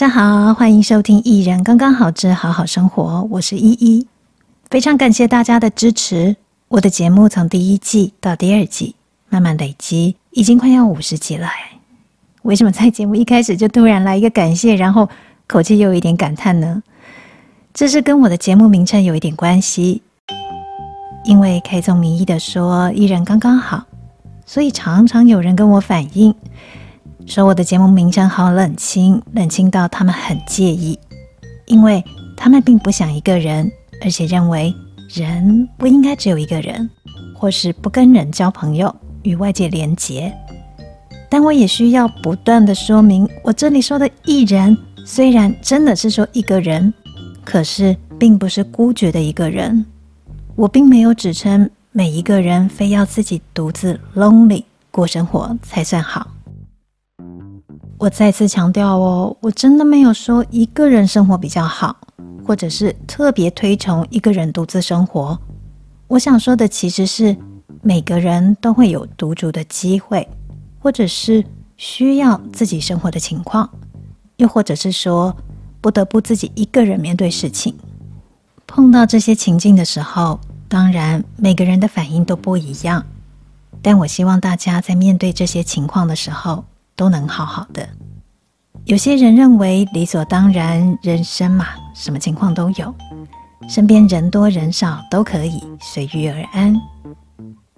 大家好，欢迎收听《艺人刚刚好之好好生活》，我是依依，非常感谢大家的支持。我的节目从第一季到第二季，慢慢累积，已经快要五十集了。为什么在节目一开始就突然来一个感谢，然后口气又有一点感叹呢？这是跟我的节目名称有一点关系，因为开宗明义的说“艺人刚刚好”，所以常常有人跟我反映，说我的节目名称好冷清，冷清到他们很介意，因为他们并不想一个人，而且认为。人不应该只有一个人，或是不跟人交朋友，与外界连结。但我也需要不断的说明，我这里说的“一人”，虽然真的是说一个人，可是并不是孤绝的一个人。我并没有指称每一个人非要自己独自 lonely 过生活才算好。我再次强调哦，我真的没有说一个人生活比较好。或者是特别推崇一个人独自生活，我想说的其实是每个人都会有独处的机会，或者是需要自己生活的情况，又或者是说不得不自己一个人面对事情。碰到这些情境的时候，当然每个人的反应都不一样，但我希望大家在面对这些情况的时候都能好好的。有些人认为理所当然，人生嘛，什么情况都有，身边人多人少都可以随遇而安。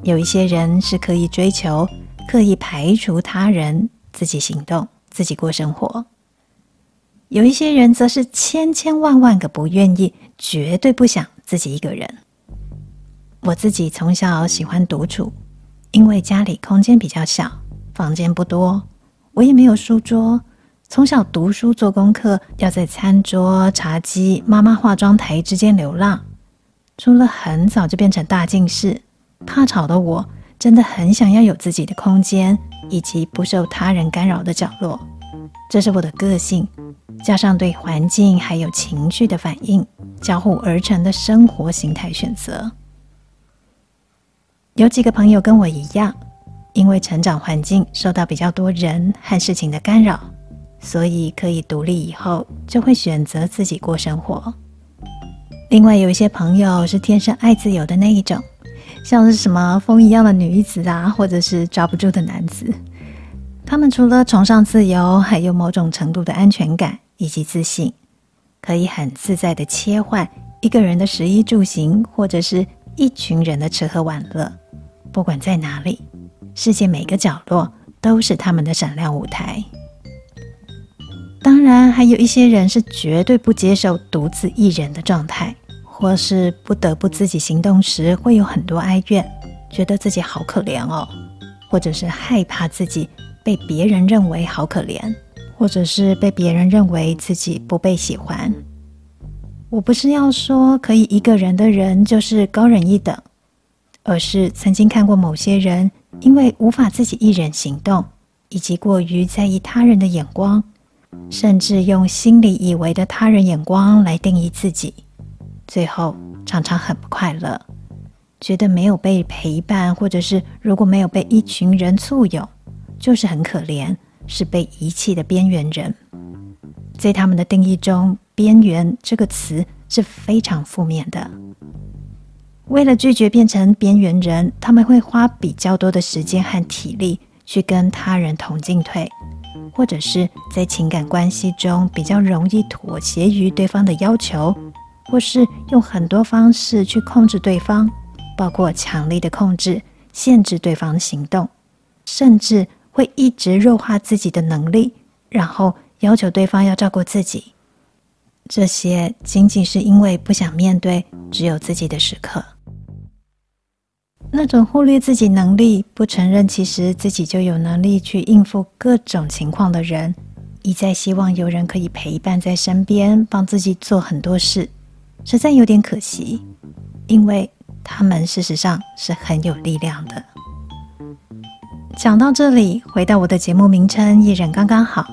有一些人是刻意追求，刻意排除他人，自己行动，自己过生活。有一些人则是千千万万个不愿意，绝对不想自己一个人。我自己从小喜欢独处，因为家里空间比较小，房间不多，我也没有书桌。从小读书做功课，要在餐桌、茶几、妈妈化妆台之间流浪。除了很早就变成大近视，怕吵的我，真的很想要有自己的空间，以及不受他人干扰的角落。这是我的个性，加上对环境还有情绪的反应，交互而成的生活形态选择。有几个朋友跟我一样，因为成长环境受到比较多人和事情的干扰。所以可以独立以后，就会选择自己过生活。另外有一些朋友是天生爱自由的那一种，像是什么风一样的女子啊，或者是抓不住的男子。他们除了崇尚自由，还有某种程度的安全感以及自信，可以很自在的切换一个人的食衣住行，或者是一群人的吃喝玩乐。不管在哪里，世界每个角落都是他们的闪亮舞台。当然，还有一些人是绝对不接受独自一人的状态，或是不得不自己行动时会有很多哀怨，觉得自己好可怜哦，或者是害怕自己被别人认为好可怜，或者是被别人认为自己不被喜欢。我不是要说可以一个人的人就是高人一等，而是曾经看过某些人因为无法自己一人行动，以及过于在意他人的眼光。甚至用心里以为的他人眼光来定义自己，最后常常很不快乐，觉得没有被陪伴，或者是如果没有被一群人簇拥，就是很可怜，是被遗弃的边缘人。在他们的定义中，“边缘”这个词是非常负面的。为了拒绝变成边缘人，他们会花比较多的时间和体力去跟他人同进退。或者是在情感关系中比较容易妥协于对方的要求，或是用很多方式去控制对方，包括强力的控制、限制对方的行动，甚至会一直弱化自己的能力，然后要求对方要照顾自己。这些仅仅是因为不想面对只有自己的时刻。那种忽略自己能力、不承认其实自己就有能力去应付各种情况的人，一再希望有人可以陪伴在身边，帮自己做很多事，实在有点可惜，因为他们事实上是很有力量的。讲到这里，回到我的节目名称“一人刚刚好”，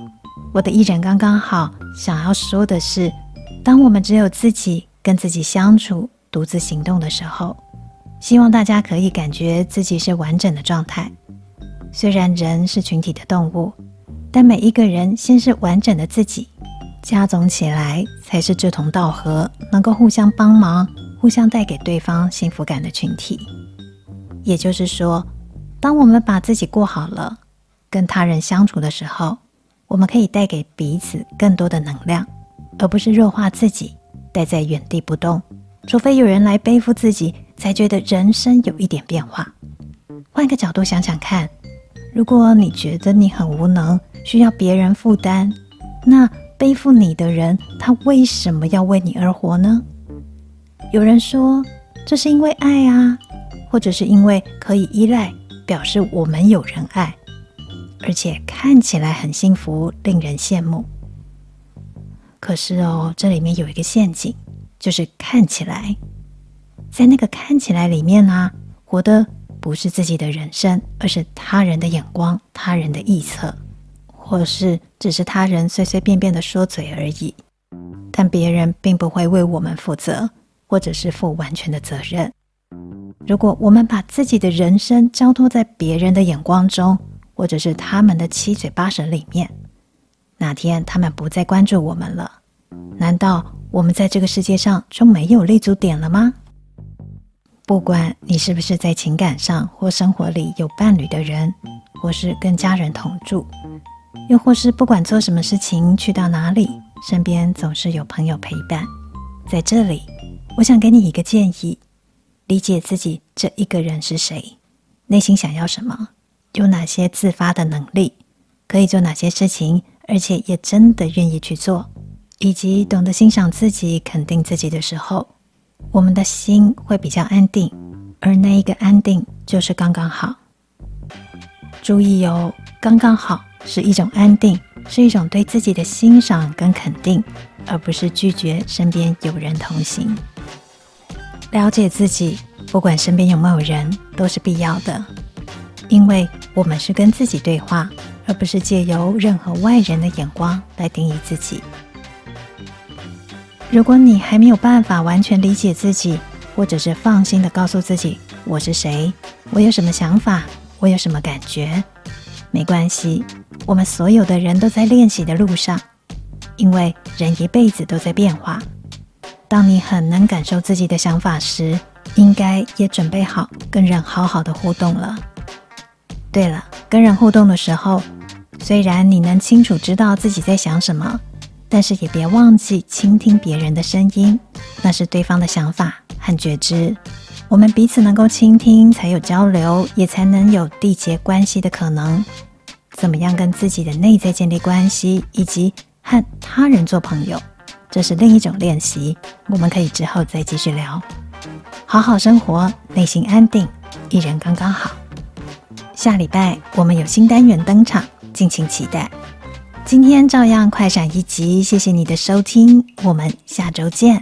我的“一人刚刚好”想要说的是，当我们只有自己跟自己相处、独自行动的时候。希望大家可以感觉自己是完整的状态。虽然人是群体的动物，但每一个人先是完整的自己，加总起来才是志同道合、能够互相帮忙、互相带给对方幸福感的群体。也就是说，当我们把自己过好了，跟他人相处的时候，我们可以带给彼此更多的能量，而不是弱化自己，待在原地不动。除非有人来背负自己，才觉得人生有一点变化。换个角度想想看，如果你觉得你很无能，需要别人负担，那背负你的人，他为什么要为你而活呢？有人说，这是因为爱啊，或者是因为可以依赖，表示我们有人爱，而且看起来很幸福，令人羡慕。可是哦，这里面有一个陷阱。就是看起来，在那个看起来里面呢、活的不是自己的人生，而是他人的眼光、他人的臆测，或是只是他人随随便便的说嘴而已。但别人并不会为我们负责，或者是负完全的责任。如果我们把自己的人生交托在别人的眼光中，或者是他们的七嘴八舌里面，哪天他们不再关注我们了，难道我们在这个世界上就没有立足点了吗？不管你是不是在情感上或生活里有伴侣的人，或是跟家人同住，又或是不管做什么事情去到哪里，身边总是有朋友陪伴。在这里，我想给你一个建议：理解自己这一个人是谁，内心想要什么，有哪些自发的能力，可以做哪些事情，而且也真的愿意去做。以及懂得欣赏自己、肯定自己的时候，我们的心会比较安定，而那一个安定就是刚刚好。注意哦，刚刚好是一种安定，是一种对自己的欣赏跟肯定，而不是拒绝身边有人同行。了解自己，不管身边有没有人，都是必要的，因为我们是跟自己对话，而不是借由任何外人的眼光来定义自己。如果你还没有办法完全理解自己，或者是放心的告诉自己我是谁，我有什么想法，我有什么感觉，没关系，我们所有的人都在练习的路上，因为人一辈子都在变化。当你很能感受自己的想法时，应该也准备好跟人好好的互动了。对了，跟人互动的时候，虽然你能清楚知道自己在想什么。但是也别忘记倾听别人的声音，那是对方的想法和觉知。我们彼此能够倾听，才有交流，也才能有缔结关系的可能。怎么样跟自己的内在建立关系，以及和他人做朋友，这是另一种练习。我们可以之后再继续聊。好好生活，内心安定，一人刚刚好。下礼拜我们有新单元登场，敬请期待。今天照样快闪一集谢谢你的收听我们下周见。